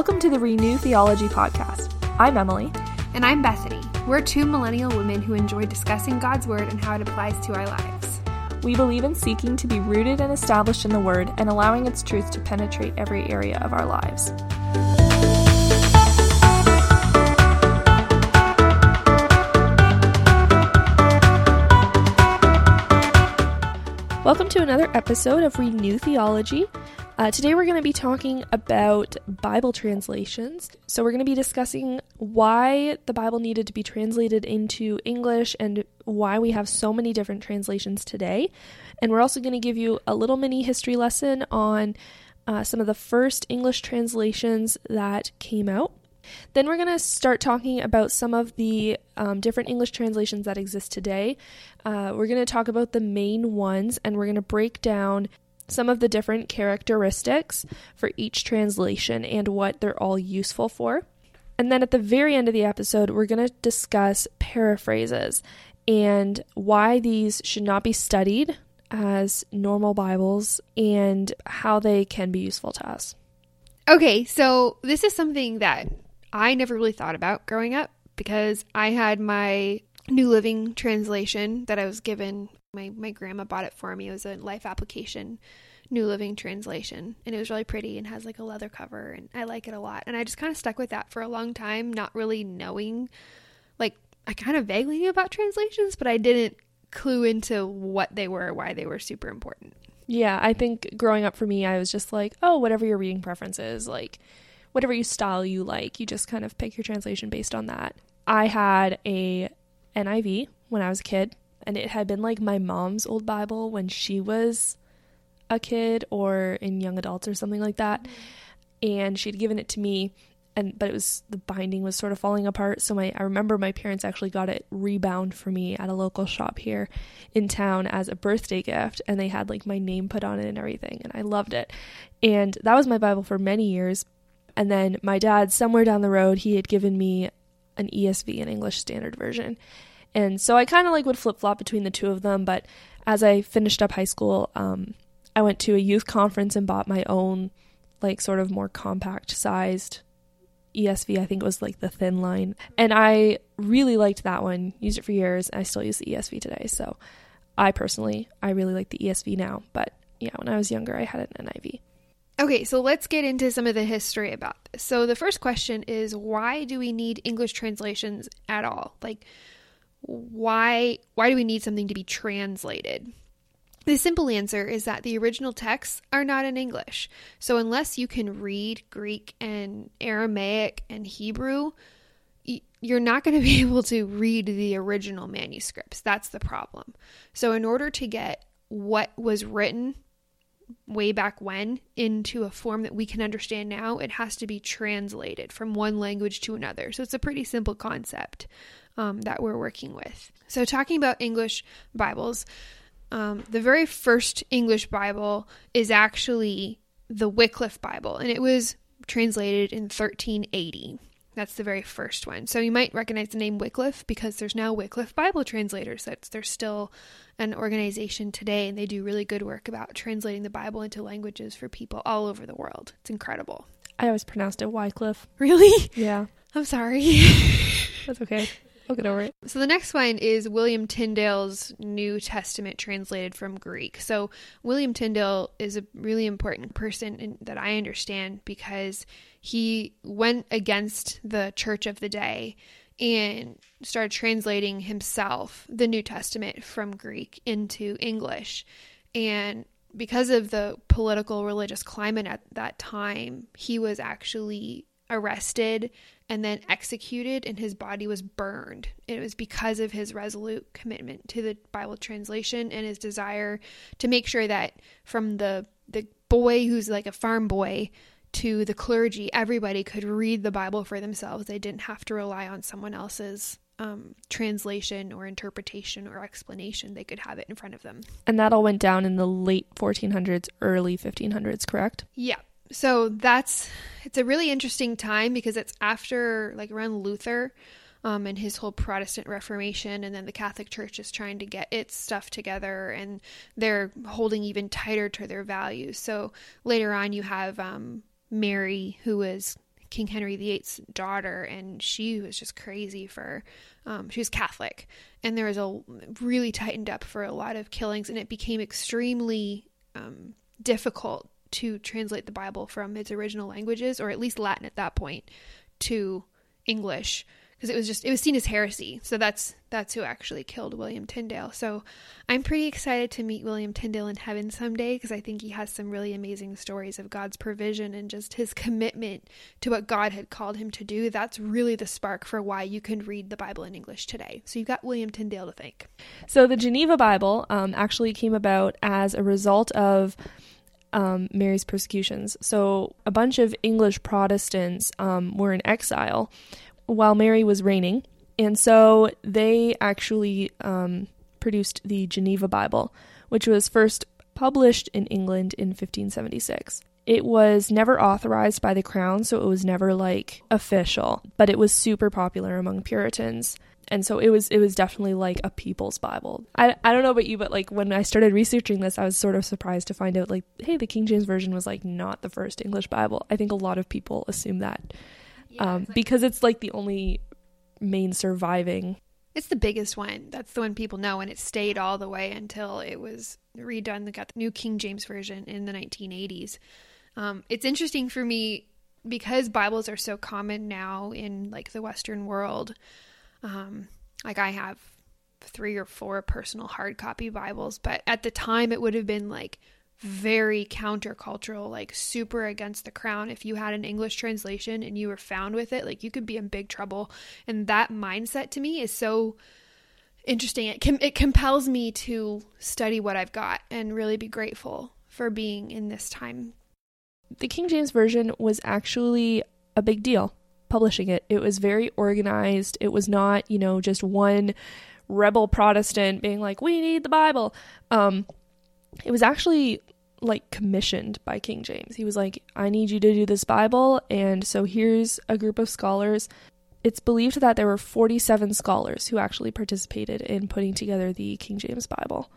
Welcome to the Renew Theology Podcast. I'm Emily. And I'm Bethany. We're two millennial women who enjoy discussing God's Word and how it applies to our lives. We believe in seeking to be rooted and established in the Word and allowing its truth to penetrate every area of our lives. Welcome to another episode of Renew Theology. Uh, today we're going to be talking about Bible translations. So we're going to be discussing why the Bible needed to be translated into English and why we have so many different translations today. And we're also going to give you a little mini history lesson on uh, some of the first English translations that came out. Then we're going to start talking about some of the um, different English translations that exist today. Uh, we're going to talk about the main ones and we're going to break down some of the different characteristics for each translation and what they're all useful for. And then at the very end of the episode, we're going to discuss paraphrases and why these should not be studied as normal Bibles and how they can be useful to us. Okay, so this is something that I never really thought about growing up because I had my New Living translation that I was given my my grandma bought it for me. It was a life application New Living translation, and it was really pretty and has like a leather cover, and I like it a lot. And I just kind of stuck with that for a long time, not really knowing. Like I kind of vaguely knew about translations, but I didn't clue into what they were, why they were super important. Yeah, I think growing up for me, I was just like, oh, whatever your reading preference is, like whatever you style you like, you just kind of pick your translation based on that. I had a NIV when I was a kid and it had been like my mom's old Bible when she was a kid or in young adults or something like that. And she'd given it to me and but it was the binding was sort of falling apart so my I remember my parents actually got it rebound for me at a local shop here in town as a birthday gift and they had like my name put on it and everything and I loved it. And that was my Bible for many years. And then my dad somewhere down the road he had given me an ESV, an English Standard Version. And so I kind of like would flip flop between the two of them. But as I finished up high school, um, I went to a youth conference and bought my own, like, sort of more compact sized ESV. I think it was like the thin line. And I really liked that one, used it for years. I still use the ESV today. So I personally, I really like the ESV now. But yeah, when I was younger, I had an NIV. Okay, so let's get into some of the history about this. So the first question is why do we need English translations at all? Like why why do we need something to be translated? The simple answer is that the original texts are not in English. So unless you can read Greek and Aramaic and Hebrew, you're not going to be able to read the original manuscripts. That's the problem. So in order to get what was written way back when into a form that we can understand now, it has to be translated from one language to another. So it's a pretty simple concept um, that we're working with. So, talking about English Bibles, um, the very first English Bible is actually the Wycliffe Bible, and it was translated in 1380. That's the very first one. So you might recognize the name Wycliffe because there's now Wycliffe Bible translators. That's they're still an organization today, and they do really good work about translating the Bible into languages for people all over the world. It's incredible. I always pronounced it Wycliffe. Really? Yeah. I'm sorry. That's okay. I'll get over it. So the next one is William Tyndale's New Testament translated from Greek. So William Tyndale is a really important person in, that I understand because he went against the church of the day and started translating himself the New Testament from Greek into English. And because of the political religious climate at that time, he was actually arrested and then executed, and his body was burned. It was because of his resolute commitment to the Bible translation and his desire to make sure that from the the boy who's like a farm boy to the clergy, everybody could read the Bible for themselves. They didn't have to rely on someone else's um, translation or interpretation or explanation. They could have it in front of them. And that all went down in the late 1400s, early 1500s, correct? Yeah so that's it's a really interesting time because it's after like around Luther um, and his whole Protestant Reformation, and then the Catholic Church is trying to get its stuff together, and they're holding even tighter to their values. So later on, you have um, Mary, who is King Henry VIII's daughter, and she was just crazy for. Um, she was Catholic, and there was a really tightened up for a lot of killings, and it became extremely um, difficult to translate the Bible from its original languages, or at least Latin at that point, to English because it was just it was seen as heresy. So that's that's who actually killed William Tyndale. So I'm pretty excited to meet William Tyndale in heaven someday because I think he has some really amazing stories of God's provision and just his commitment to what God had called him to do. That's really the spark for why you can read the Bible in English today. So you've got William Tyndale to thank. So the Geneva Bible um, actually came about as a result of um, Mary's persecutions. So a bunch of English Protestants um, were in exile while Mary was reigning. And so they actually um, produced the Geneva Bible, which was first published in England in 1576. It was never authorized by the crown, so it was never like official, but it was super popular among Puritans. And so it was it was definitely like a people's Bible. I, I don't know about you, but like when I started researching this, I was sort of surprised to find out like, hey, the King James Version was like not the first English Bible. I think a lot of people assume that yeah, um, it's like, because it's like the only main surviving. It's the biggest one. That's the one people know, and it stayed all the way until it was redone. They got the new King James version in the 1980s. Um, it's interesting for me because Bibles are so common now in like the Western world. Um, like I have three or four personal hard copy Bibles, but at the time it would have been like very countercultural, like super against the crown. If you had an English translation and you were found with it, like you could be in big trouble. And that mindset to me is so interesting. It com- it compels me to study what I've got and really be grateful for being in this time. The King James version was actually a big deal publishing it. It was very organized. It was not, you know, just one rebel Protestant being like, "We need the Bible." Um, it was actually like commissioned by King James. He was like, I need you to do this Bible. And so here's a group of scholars. It's believed that there were 47 scholars who actually participated in putting together the King James Bible.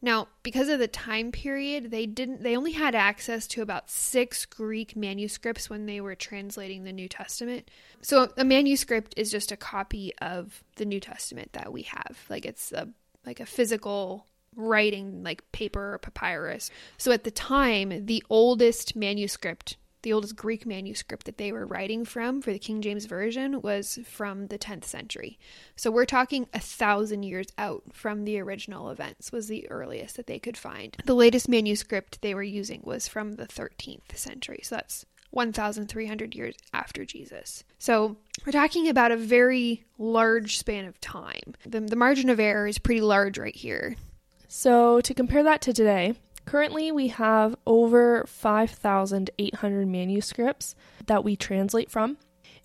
Now, because of the time period, they didn't they only had access to about 6 Greek manuscripts when they were translating the New Testament. So a manuscript is just a copy of the New Testament that we have. Like it's a like a physical writing like paper or papyrus. So at the time, the oldest manuscript, the oldest Greek manuscript that they were writing from for the King James Version was from the 10th century. So we're talking a thousand years out from the original events, was the earliest that they could find. The latest manuscript they were using was from the 13th century. So that's 1,300 years after Jesus. So we're talking about a very large span of time. The, the margin of error is pretty large right here. So, to compare that to today, currently we have over 5,800 manuscripts that we translate from.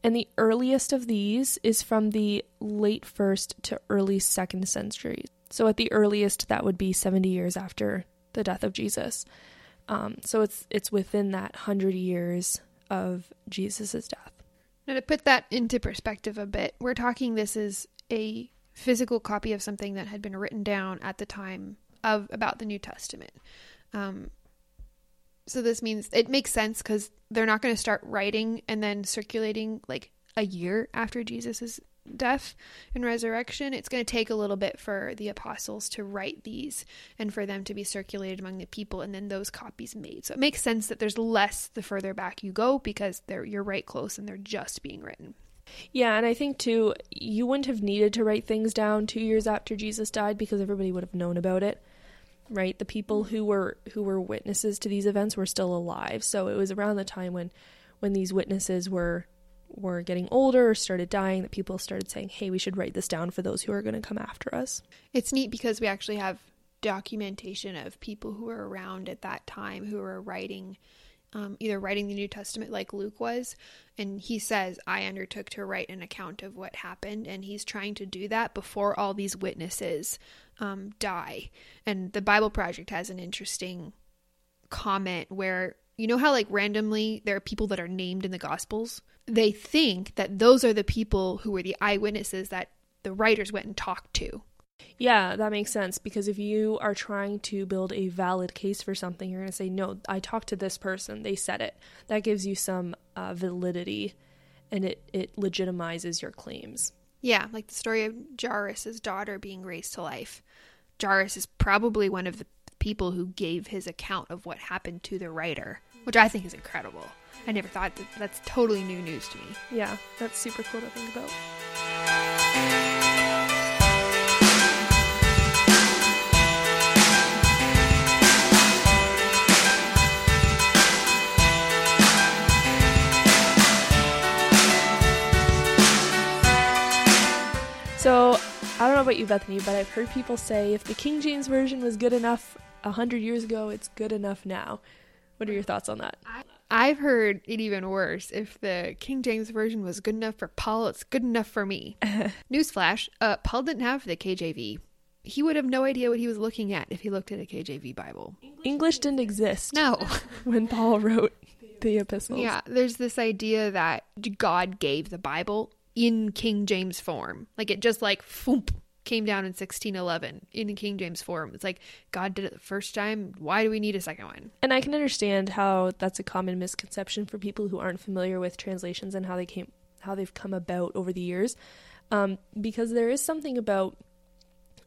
And the earliest of these is from the late first to early second century. So, at the earliest, that would be 70 years after the death of Jesus. Um, so, it's, it's within that 100 years of Jesus' death. Now, to put that into perspective a bit, we're talking this is a physical copy of something that had been written down at the time of about the New Testament. Um, so this means it makes sense because they're not going to start writing and then circulating like a year after Jesus's death and resurrection. It's going to take a little bit for the apostles to write these and for them to be circulated among the people and then those copies made. So it makes sense that there's less the further back you go because they're you're right close and they're just being written. Yeah, and I think too, you wouldn't have needed to write things down two years after Jesus died because everybody would have known about it, right? The people who were who were witnesses to these events were still alive, so it was around the time when when these witnesses were were getting older or started dying that people started saying, "Hey, we should write this down for those who are going to come after us." It's neat because we actually have documentation of people who were around at that time who were writing um, either writing the New Testament like Luke was. And he says, I undertook to write an account of what happened. And he's trying to do that before all these witnesses um, die. And the Bible Project has an interesting comment where, you know, how like randomly there are people that are named in the Gospels? They think that those are the people who were the eyewitnesses that the writers went and talked to. Yeah, that makes sense because if you are trying to build a valid case for something, you're going to say, No, I talked to this person, they said it. That gives you some uh, validity and it, it legitimizes your claims. Yeah, like the story of Jairus' daughter being raised to life. Jairus is probably one of the people who gave his account of what happened to the writer, which I think is incredible. I never thought that that's totally new news to me. Yeah, that's super cool to think about. So, I don't know about you, Bethany, but I've heard people say if the King James Version was good enough a hundred years ago, it's good enough now. What are your thoughts on that? I've heard it even worse. If the King James Version was good enough for Paul, it's good enough for me. Newsflash uh, Paul didn't have the KJV. He would have no idea what he was looking at if he looked at a KJV Bible. English didn't exist No. when Paul wrote the epistles. Yeah, there's this idea that God gave the Bible in King James form. Like it just like foomp, came down in 1611 in King James form. It's like God did it the first time. Why do we need a second one? And I can understand how that's a common misconception for people who aren't familiar with translations and how they came how they've come about over the years. Um, because there is something about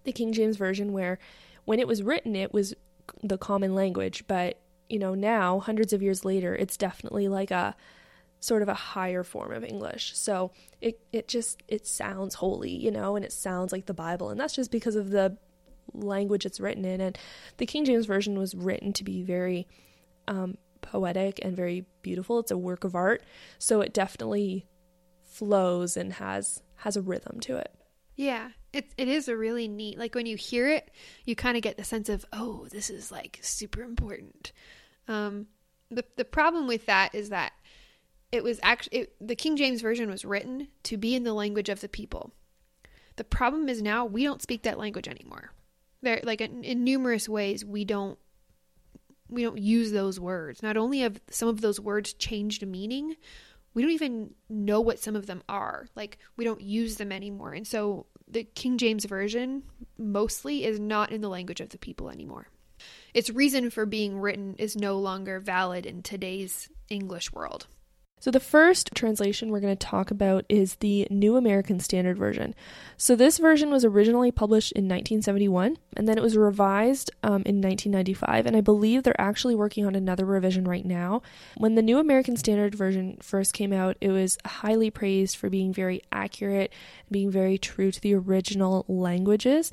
the King James version where when it was written it was the common language, but you know, now hundreds of years later it's definitely like a sort of a higher form of English. So it it just it sounds holy, you know, and it sounds like the Bible, and that's just because of the language it's written in. And the King James version was written to be very um, poetic and very beautiful. It's a work of art, so it definitely flows and has has a rhythm to it. Yeah, it it is a really neat. Like when you hear it, you kind of get the sense of, oh, this is like super important. Um, the the problem with that is that it was actually the King James version was written to be in the language of the people. The problem is now we don't speak that language anymore. There, like in, in numerous ways, we don't we don't use those words. Not only have some of those words changed meaning, we don't even know what some of them are. Like we don't use them anymore. And so the King James version mostly is not in the language of the people anymore. Its reason for being written is no longer valid in today's English world. So, the first translation we're going to talk about is the New American Standard Version. So, this version was originally published in 1971 and then it was revised um, in 1995. And I believe they're actually working on another revision right now. When the New American Standard Version first came out, it was highly praised for being very accurate, being very true to the original languages.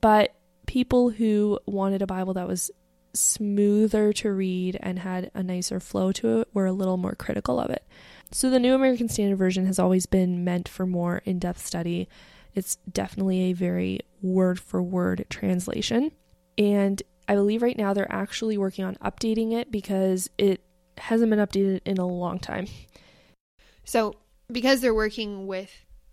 But people who wanted a Bible that was smoother to read and had a nicer flow to it we were a little more critical of it. So the New American Standard Version has always been meant for more in depth study. It's definitely a very word for word translation. And I believe right now they're actually working on updating it because it hasn't been updated in a long time. So, because they're working with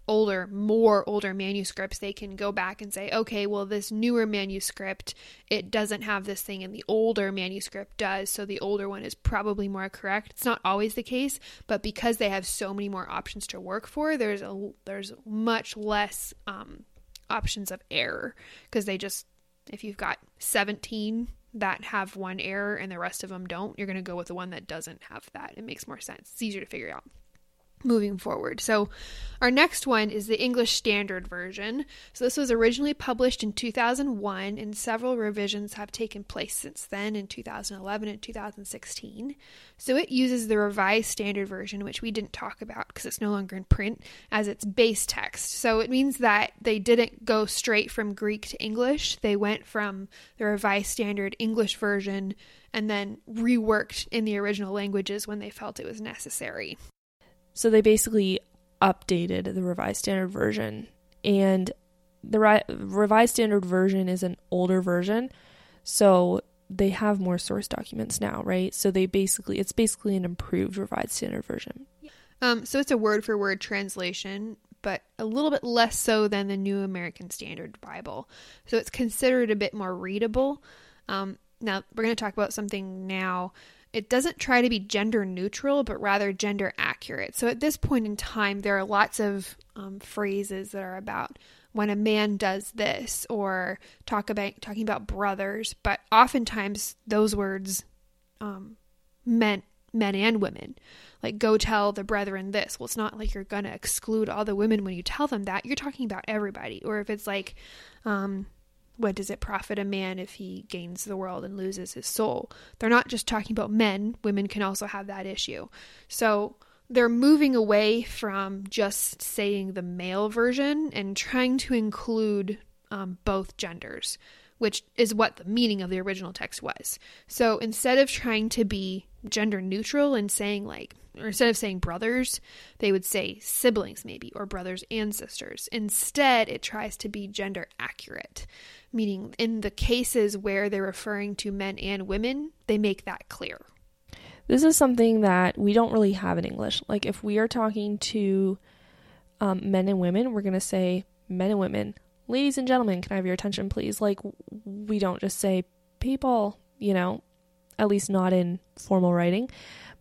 older, more older manuscripts, they can go back and say, okay, well, this newer manuscript, it doesn't have this thing, and the older manuscript does, so the older one is probably more correct. It's not always the case, but because they have so many more options to work for, there's a there's much less um, options of error because they just if you've got 17 that have one error and the rest of them don't, you're going to go with the one that doesn't have that. It makes more sense. It's easier to figure out moving forward. So, our next one is the English Standard Version. So, this was originally published in 2001, and several revisions have taken place since then in 2011 and 2016. So, it uses the Revised Standard Version, which we didn't talk about because it's no longer in print, as its base text. So, it means that they didn't go straight from Greek to English, they went from the Revised Standard English Version and then reworked in the original languages when they felt it was necessary. So they basically updated the revised standard version. And the ri- revised standard version is an older version. So they have more source documents now, right? So they basically, it's basically an improved revised standard version. Um, so it's a word for word translation, but a little bit less so than the New American Standard Bible. So it's considered a bit more readable. Um, now, we're going to talk about something now it doesn't try to be gender neutral, but rather gender accurate. So at this point in time, there are lots of um, phrases that are about when a man does this or talk about talking about brothers, but oftentimes those words um, meant men and women. Like, go tell the brethren this. Well, it's not like you're going to exclude all the women when you tell them that. You're talking about everybody. Or if it's like, um, what does it profit a man if he gains the world and loses his soul? They're not just talking about men, women can also have that issue. So they're moving away from just saying the male version and trying to include um, both genders, which is what the meaning of the original text was. So instead of trying to be gender neutral and saying like or instead of saying brothers, they would say siblings, maybe, or brothers and sisters. Instead, it tries to be gender accurate, meaning in the cases where they're referring to men and women, they make that clear. This is something that we don't really have in English. Like, if we are talking to um, men and women, we're going to say men and women. Ladies and gentlemen, can I have your attention, please? Like, we don't just say people, you know, at least not in formal writing.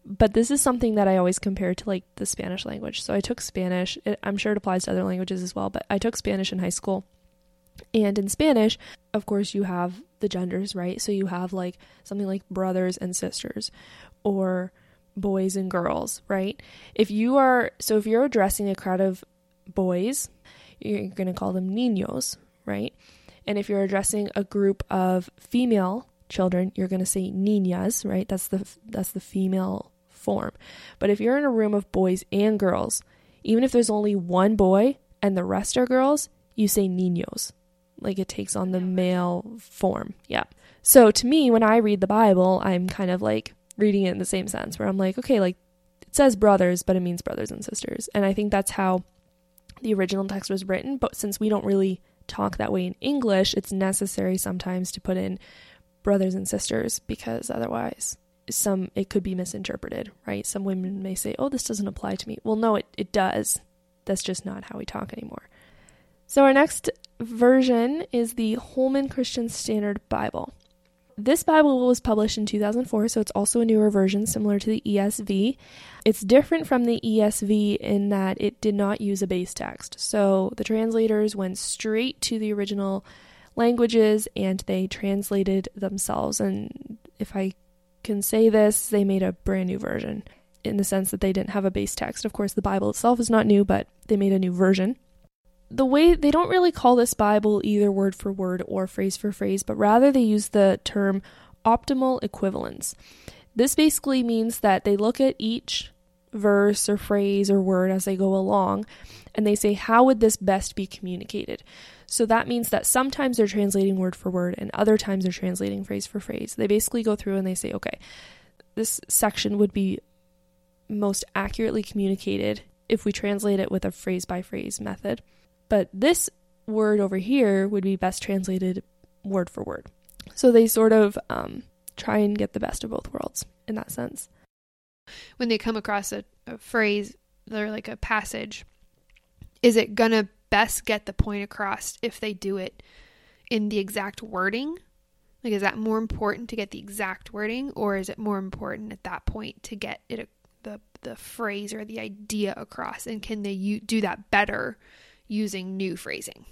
But this is something that I always compare to like the Spanish language. So I took Spanish. It, I'm sure it applies to other languages as well, but I took Spanish in high school. And in Spanish, of course, you have the genders, right? So you have like something like brothers and sisters or boys and girls, right? If you are, so if you're addressing a crowd of boys, you're going to call them niños, right? And if you're addressing a group of female children, you're going to say niñas, right? That's the that's the female form. But if you're in a room of boys and girls, even if there's only one boy and the rest are girls, you say niños. Like it takes on the male form. Yeah. So to me, when I read the Bible, I'm kind of like reading it in the same sense where I'm like, okay, like it says brothers, but it means brothers and sisters. And I think that's how the original text was written. But since we don't really talk that way in English, it's necessary sometimes to put in brothers and sisters because otherwise some it could be misinterpreted, right? Some women may say, "Oh, this doesn't apply to me." Well, no, it it does. That's just not how we talk anymore. So our next version is the Holman Christian Standard Bible. This Bible was published in 2004, so it's also a newer version similar to the ESV. It's different from the ESV in that it did not use a base text. So the translators went straight to the original languages and they translated themselves. And if I can say this, they made a brand new version in the sense that they didn't have a base text. Of course, the Bible itself is not new, but they made a new version. The way they don't really call this Bible either word for word or phrase for phrase, but rather they use the term optimal equivalence. This basically means that they look at each verse or phrase or word as they go along and they say, how would this best be communicated? So that means that sometimes they're translating word for word and other times they're translating phrase for phrase. They basically go through and they say, okay, this section would be most accurately communicated if we translate it with a phrase by phrase method. But this word over here would be best translated word for word. So they sort of um, try and get the best of both worlds in that sense. When they come across a, a phrase or like a passage, is it going to best get the point across if they do it in the exact wording? Like, is that more important to get the exact wording, or is it more important at that point to get it the the phrase or the idea across? And can they u- do that better using new phrasing?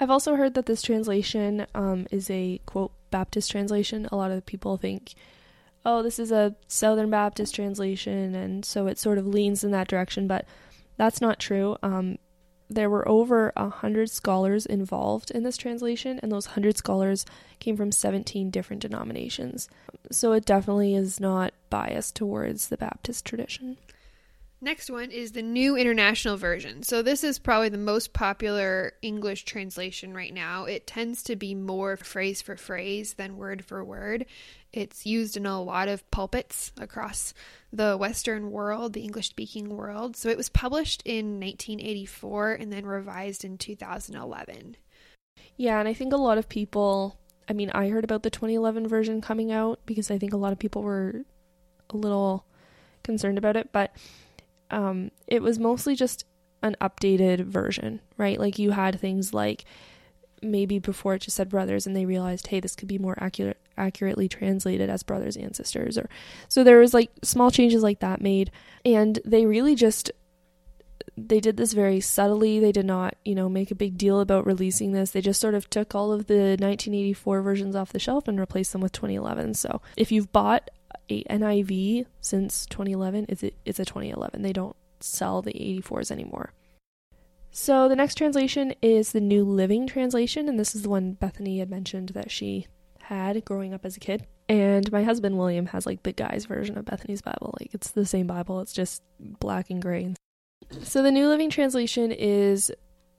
I've also heard that this translation um, is a quote Baptist translation. A lot of people think, oh, this is a Southern Baptist translation, and so it sort of leans in that direction, but that's not true. Um, there were over a hundred scholars involved in this translation, and those hundred scholars came from 17 different denominations. So it definitely is not biased towards the Baptist tradition. Next one is the New International Version. So, this is probably the most popular English translation right now. It tends to be more phrase for phrase than word for word. It's used in a lot of pulpits across the Western world, the English speaking world. So, it was published in 1984 and then revised in 2011. Yeah, and I think a lot of people, I mean, I heard about the 2011 version coming out because I think a lot of people were a little concerned about it, but um, it was mostly just an updated version, right? Like you had things like maybe before it just said brothers and they realized, hey, this could be more accurate accurately translated as brothers and sisters or so there was like small changes like that made and they really just they did this very subtly. They did not, you know, make a big deal about releasing this. They just sort of took all of the 1984 versions off the shelf and replaced them with 2011. So if you've bought a NIV since 2011, it's a, it's a 2011. They don't sell the 84s anymore. So the next translation is the New Living Translation, and this is the one Bethany had mentioned that she had growing up as a kid. And my husband William has like the guy's version of Bethany's Bible. Like it's the same Bible, it's just black and gray. So the New Living Translation is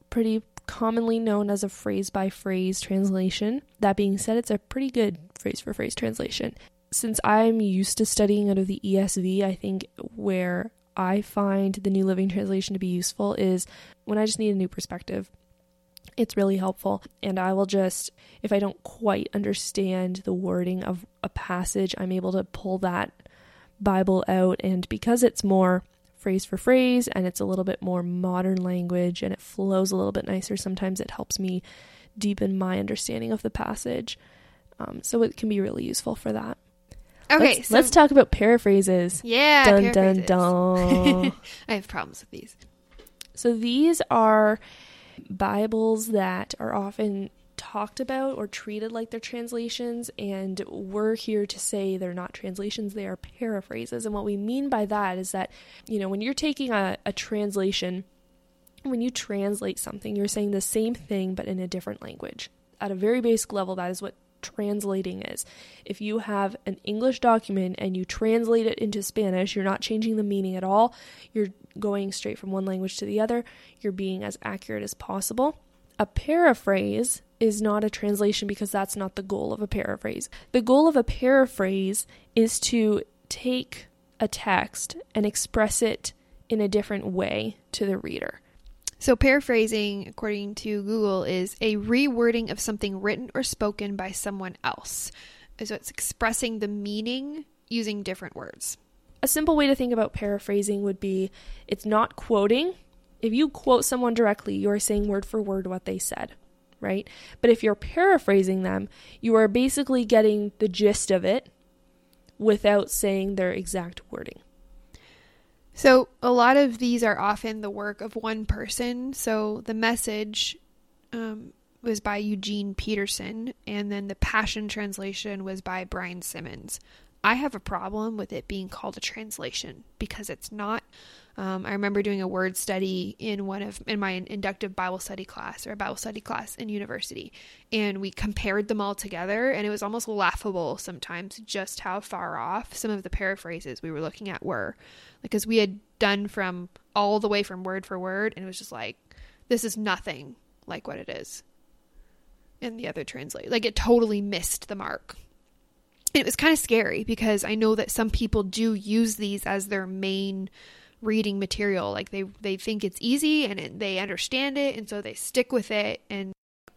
pretty commonly known as a phrase by phrase translation. That being said, it's a pretty good phrase for phrase translation. Since I'm used to studying out of the ESV, I think where I find the New Living Translation to be useful is when I just need a new perspective. It's really helpful, and I will just, if I don't quite understand the wording of a passage, I'm able to pull that Bible out, and because it's more phrase for phrase and it's a little bit more modern language and it flows a little bit nicer, sometimes it helps me deepen my understanding of the passage. Um, so it can be really useful for that. Okay, let's, so let's talk about paraphrases. yeah, dun dun dun. I have problems with these. So these are Bibles that are often talked about or treated like they're translations, and we're here to say they're not translations, they are paraphrases. And what we mean by that is that, you know, when you're taking a, a translation, when you translate something, you're saying the same thing but in a different language. At a very basic level, that is what translating is. If you have an English document and you translate it into Spanish, you're not changing the meaning at all. You're going straight from one language to the other. You're being as accurate as possible. A paraphrase is not a translation because that's not the goal of a paraphrase. The goal of a paraphrase is to take a text and express it in a different way to the reader. So, paraphrasing, according to Google, is a rewording of something written or spoken by someone else. So, it's expressing the meaning using different words. A simple way to think about paraphrasing would be it's not quoting. If you quote someone directly, you are saying word for word what they said, right? But if you're paraphrasing them, you are basically getting the gist of it without saying their exact wording. So, a lot of these are often the work of one person. So, the message um, was by Eugene Peterson, and then the Passion Translation was by Brian Simmons. I have a problem with it being called a translation because it's not. Um, I remember doing a word study in one of in my inductive Bible study class or a Bible study class in university, and we compared them all together, and it was almost laughable sometimes just how far off some of the paraphrases we were looking at were, because we had done from all the way from word for word, and it was just like this is nothing like what it is And the other translate. Like it totally missed the mark. And it was kind of scary because I know that some people do use these as their main reading material. Like they they think it's easy and it, they understand it, and so they stick with it. And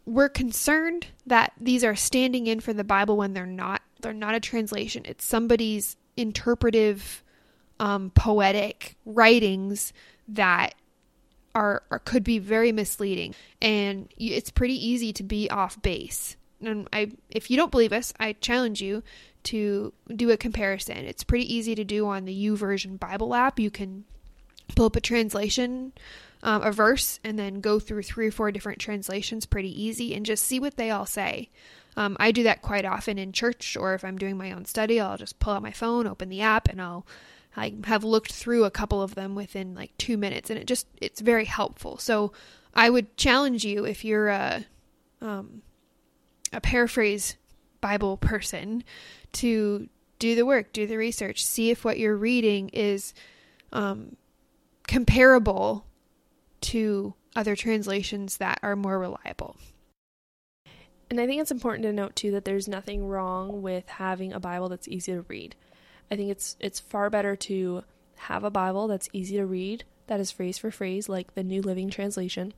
we're concerned that these are standing in for the Bible when they're not. They're not a translation. It's somebody's interpretive, um, poetic writings that are, are could be very misleading, and it's pretty easy to be off base. And I, if you don't believe us, I challenge you to do a comparison. It's pretty easy to do on the YouVersion Bible app. You can pull up a translation, um, a verse, and then go through three or four different translations pretty easy and just see what they all say. Um, I do that quite often in church, or if I'm doing my own study, I'll just pull out my phone, open the app, and I'll I have looked through a couple of them within like two minutes, and it just it's very helpful. So I would challenge you if you're a um, a paraphrase Bible person to do the work, do the research, see if what you're reading is um, comparable to other translations that are more reliable. And I think it's important to note too that there's nothing wrong with having a Bible that's easy to read. I think it's it's far better to have a Bible that's easy to read, that is phrase for phrase, like the New Living Translation,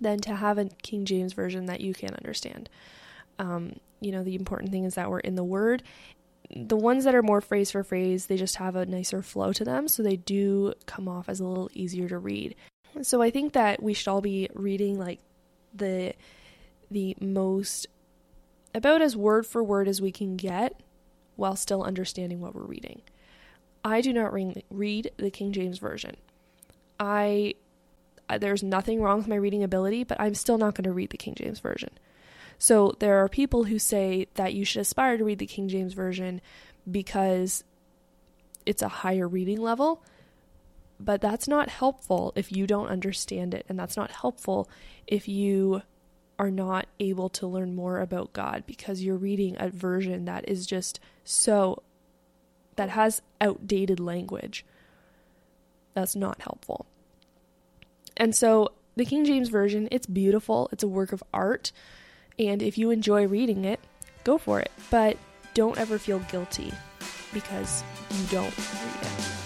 than to have a King James version that you can't understand. Um, you know, the important thing is that we're in the Word. The ones that are more phrase for phrase, they just have a nicer flow to them, so they do come off as a little easier to read. So I think that we should all be reading like the the most about as word for word as we can get while still understanding what we're reading. I do not read the King James Version. I there's nothing wrong with my reading ability, but I'm still not going to read the King James Version. So there are people who say that you should aspire to read the King James Version because it's a higher reading level, but that's not helpful if you don't understand it, and that's not helpful if you are not able to learn more about God because you're reading a version that is just so that has outdated language. That's not helpful. And so the King James Version, it's beautiful, it's a work of art, and if you enjoy reading it, go for it. But don't ever feel guilty because you don't read it.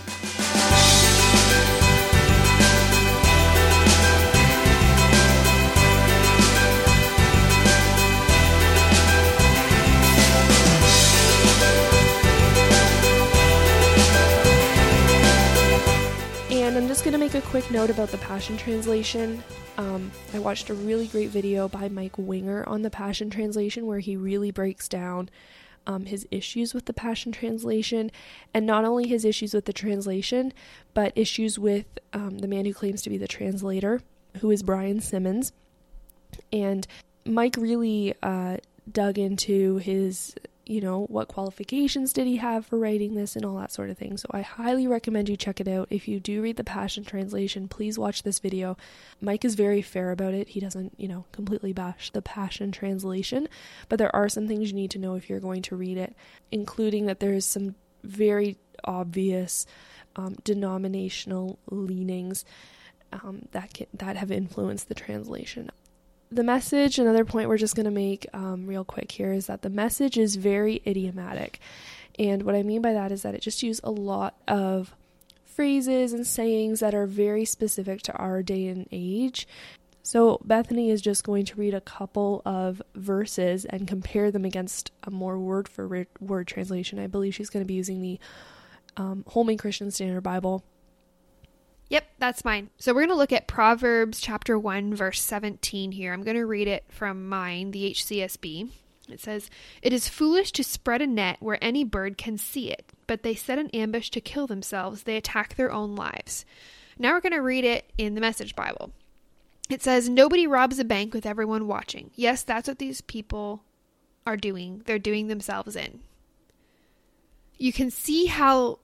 Going to make a quick note about the Passion Translation. Um, I watched a really great video by Mike Winger on the Passion Translation where he really breaks down um, his issues with the Passion Translation, and not only his issues with the translation, but issues with um, the man who claims to be the translator, who is Brian Simmons. And Mike really uh, dug into his you know, what qualifications did he have for writing this and all that sort of thing. So I highly recommend you check it out. If you do read the Passion Translation, please watch this video. Mike is very fair about it. He doesn't, you know, completely bash the Passion Translation, but there are some things you need to know if you're going to read it, including that there is some very obvious um, denominational leanings um, that can, that have influenced the translation the message, another point we're just going to make um, real quick here is that the message is very idiomatic. And what I mean by that is that it just uses a lot of phrases and sayings that are very specific to our day and age. So Bethany is just going to read a couple of verses and compare them against a more word for word translation. I believe she's going to be using the um, Holman Christian Standard Bible. Yep, that's mine. So we're going to look at Proverbs chapter 1, verse 17 here. I'm going to read it from mine, the HCSB. It says, It is foolish to spread a net where any bird can see it, but they set an ambush to kill themselves. They attack their own lives. Now we're going to read it in the Message Bible. It says, Nobody robs a bank with everyone watching. Yes, that's what these people are doing. They're doing themselves in. You can see how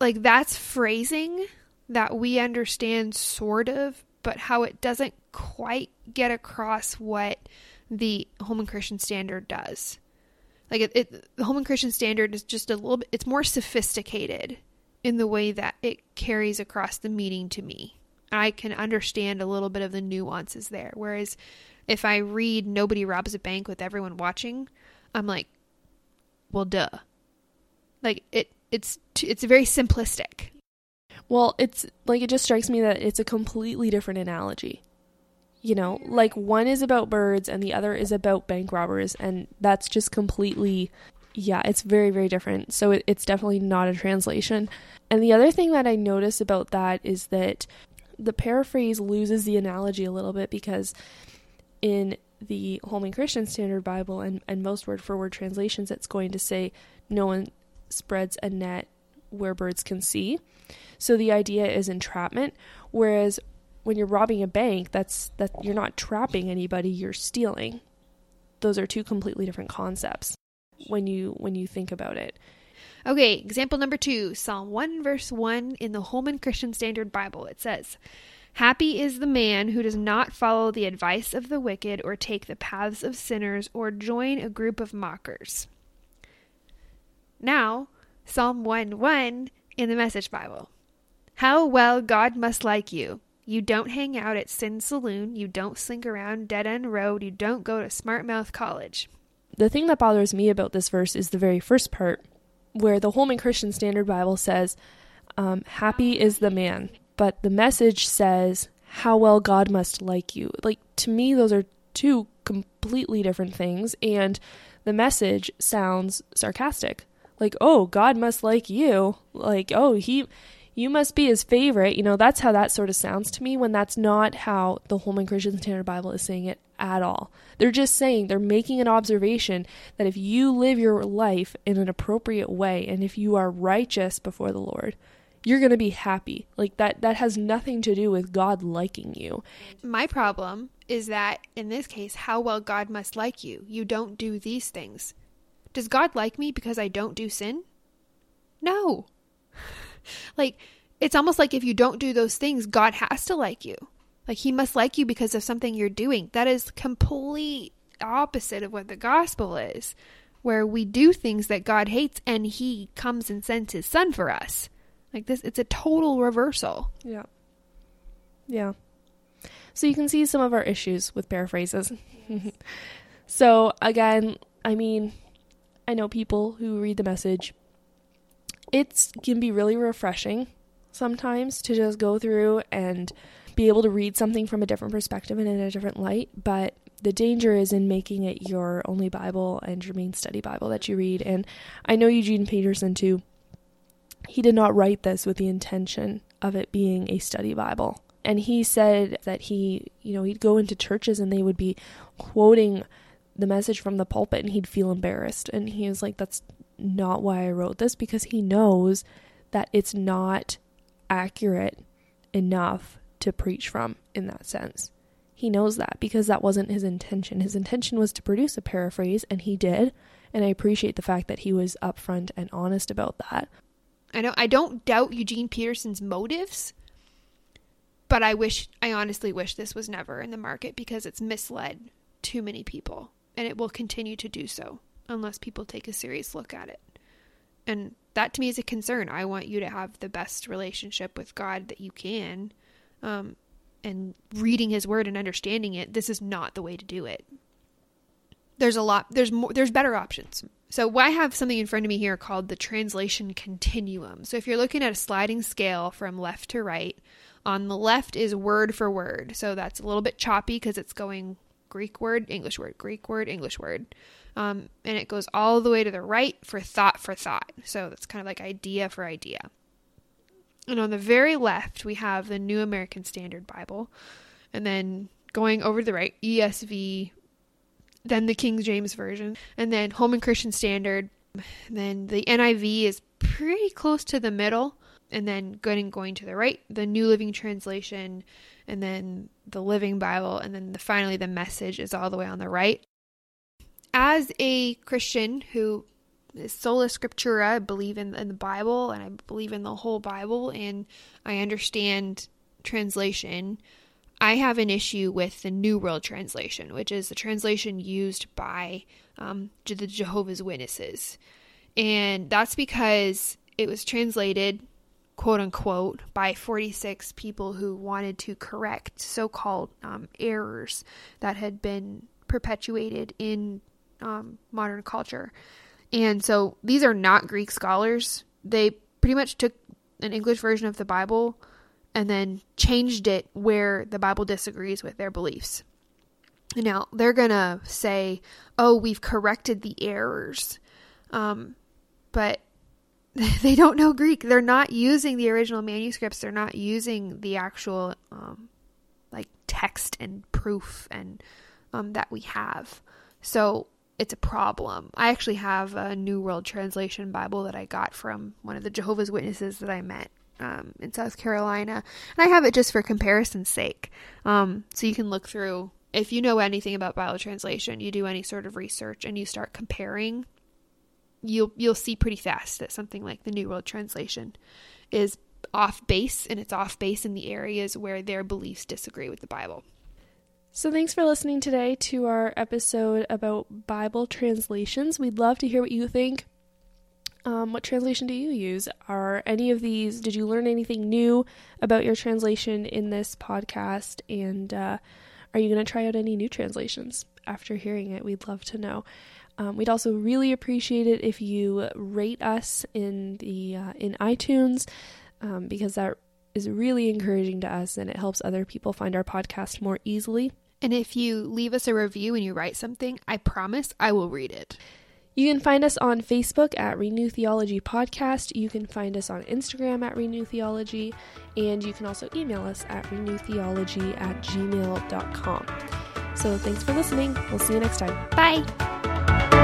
like that's phrasing that we understand sort of, but how it doesn't quite get across what the Holman Christian Standard does. Like it, it, the Holman Christian Standard is just a little bit. It's more sophisticated in the way that it carries across the meaning to me. I can understand a little bit of the nuances there. Whereas if I read "Nobody robs a bank with everyone watching," I'm like, well, duh. Like it, it's it's very simplistic. Well, it's like it just strikes me that it's a completely different analogy. You know, like one is about birds and the other is about bank robbers, and that's just completely, yeah, it's very, very different. So it, it's definitely not a translation. And the other thing that I notice about that is that the paraphrase loses the analogy a little bit because in the Holman Christian Standard Bible and, and most word for word translations, it's going to say, No one spreads a net where birds can see. So the idea is entrapment, whereas when you're robbing a bank, that's that you're not trapping anybody, you're stealing. Those are two completely different concepts when you when you think about it. Okay, example number 2, Psalm 1 verse 1 in the Holman Christian Standard Bible. It says, Happy is the man who does not follow the advice of the wicked, or take the paths of sinners, or join a group of mockers. Now, Psalm 1 1 in the Message Bible. How well God must like you. You don't hang out at Sin Saloon. You don't slink around Dead End Road. You don't go to Smartmouth College. The thing that bothers me about this verse is the very first part, where the Holman Christian Standard Bible says, um, Happy is the man. But the message says, How well God must like you. Like, to me, those are two completely different things. And the message sounds sarcastic like, oh, God must like you. Like, oh, he you must be his favorite. You know, that's how that sort of sounds to me when that's not how the Holman Christian Standard Bible is saying it at all. They're just saying, they're making an observation that if you live your life in an appropriate way and if you are righteous before the Lord, you're going to be happy. Like that that has nothing to do with God liking you. My problem is that in this case, how well God must like you. You don't do these things. Does God like me because I don't do sin? No. like it's almost like if you don't do those things, God has to like you. Like he must like you because of something you're doing. That is complete opposite of what the gospel is, where we do things that God hates and he comes and sends his son for us. Like this it's a total reversal. Yeah. Yeah. So you can see some of our issues with paraphrases. Yes. so again, I mean, I know people who read the message. It can be really refreshing sometimes to just go through and be able to read something from a different perspective and in a different light, but the danger is in making it your only Bible and your main study Bible that you read. And I know Eugene Peterson too. He did not write this with the intention of it being a study Bible. And he said that he, you know, he'd go into churches and they would be quoting the message from the pulpit and he'd feel embarrassed. And he was like, that's not why I wrote this because he knows that it's not accurate enough to preach from in that sense. He knows that because that wasn't his intention. His intention was to produce a paraphrase, and he did. And I appreciate the fact that he was upfront and honest about that. I know I don't doubt Eugene Peterson's motives, but I wish I honestly wish this was never in the market because it's misled too many people, and it will continue to do so unless people take a serious look at it. And that to me is a concern. I want you to have the best relationship with God that you can. Um, and reading his word and understanding it, this is not the way to do it. There's a lot there's more there's better options. So I have something in front of me here called the translation continuum. So if you're looking at a sliding scale from left to right, on the left is word for word. So that's a little bit choppy because it's going Greek word, English word, Greek word, English word. Um, and it goes all the way to the right for thought for thought. So that's kind of like idea for idea. And on the very left, we have the New American Standard Bible. And then going over to the right, ESV, then the King James Version, and then Holman Christian Standard. Then the NIV is pretty close to the middle. And then going going to the right, the New Living Translation, and then the Living Bible, and then the, finally the Message is all the way on the right as a Christian who is sola scriptura, I believe in, in the Bible and I believe in the whole Bible and I understand translation. I have an issue with the New World Translation, which is the translation used by um, the Jehovah's Witnesses. And that's because it was translated, quote unquote, by 46 people who wanted to correct so called um, errors that had been perpetuated in um, modern culture. And so these are not Greek scholars. They pretty much took an English version of the Bible and then changed it where the Bible disagrees with their beliefs. Now, they're going to say, oh, we've corrected the errors. Um, but they don't know Greek. They're not using the original manuscripts. They're not using the actual um, like text and proof and um, that we have. So it's a problem. I actually have a New World Translation Bible that I got from one of the Jehovah's Witnesses that I met um, in South Carolina, and I have it just for comparison's sake. Um, so you can look through. If you know anything about Bible translation, you do any sort of research and you start comparing, you'll you'll see pretty fast that something like the New World Translation is off base, and it's off base in the areas where their beliefs disagree with the Bible. So, thanks for listening today to our episode about Bible translations. We'd love to hear what you think. Um, what translation do you use? Are any of these, did you learn anything new about your translation in this podcast? And uh, are you going to try out any new translations after hearing it? We'd love to know. Um, we'd also really appreciate it if you rate us in the uh, in iTunes um, because that is really encouraging to us and it helps other people find our podcast more easily. And if you leave us a review and you write something, I promise I will read it. You can find us on Facebook at Renew Theology Podcast. You can find us on Instagram at Renew Theology. And you can also email us at renewtheology at gmail.com. So thanks for listening. We'll see you next time. Bye. Bye.